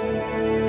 Música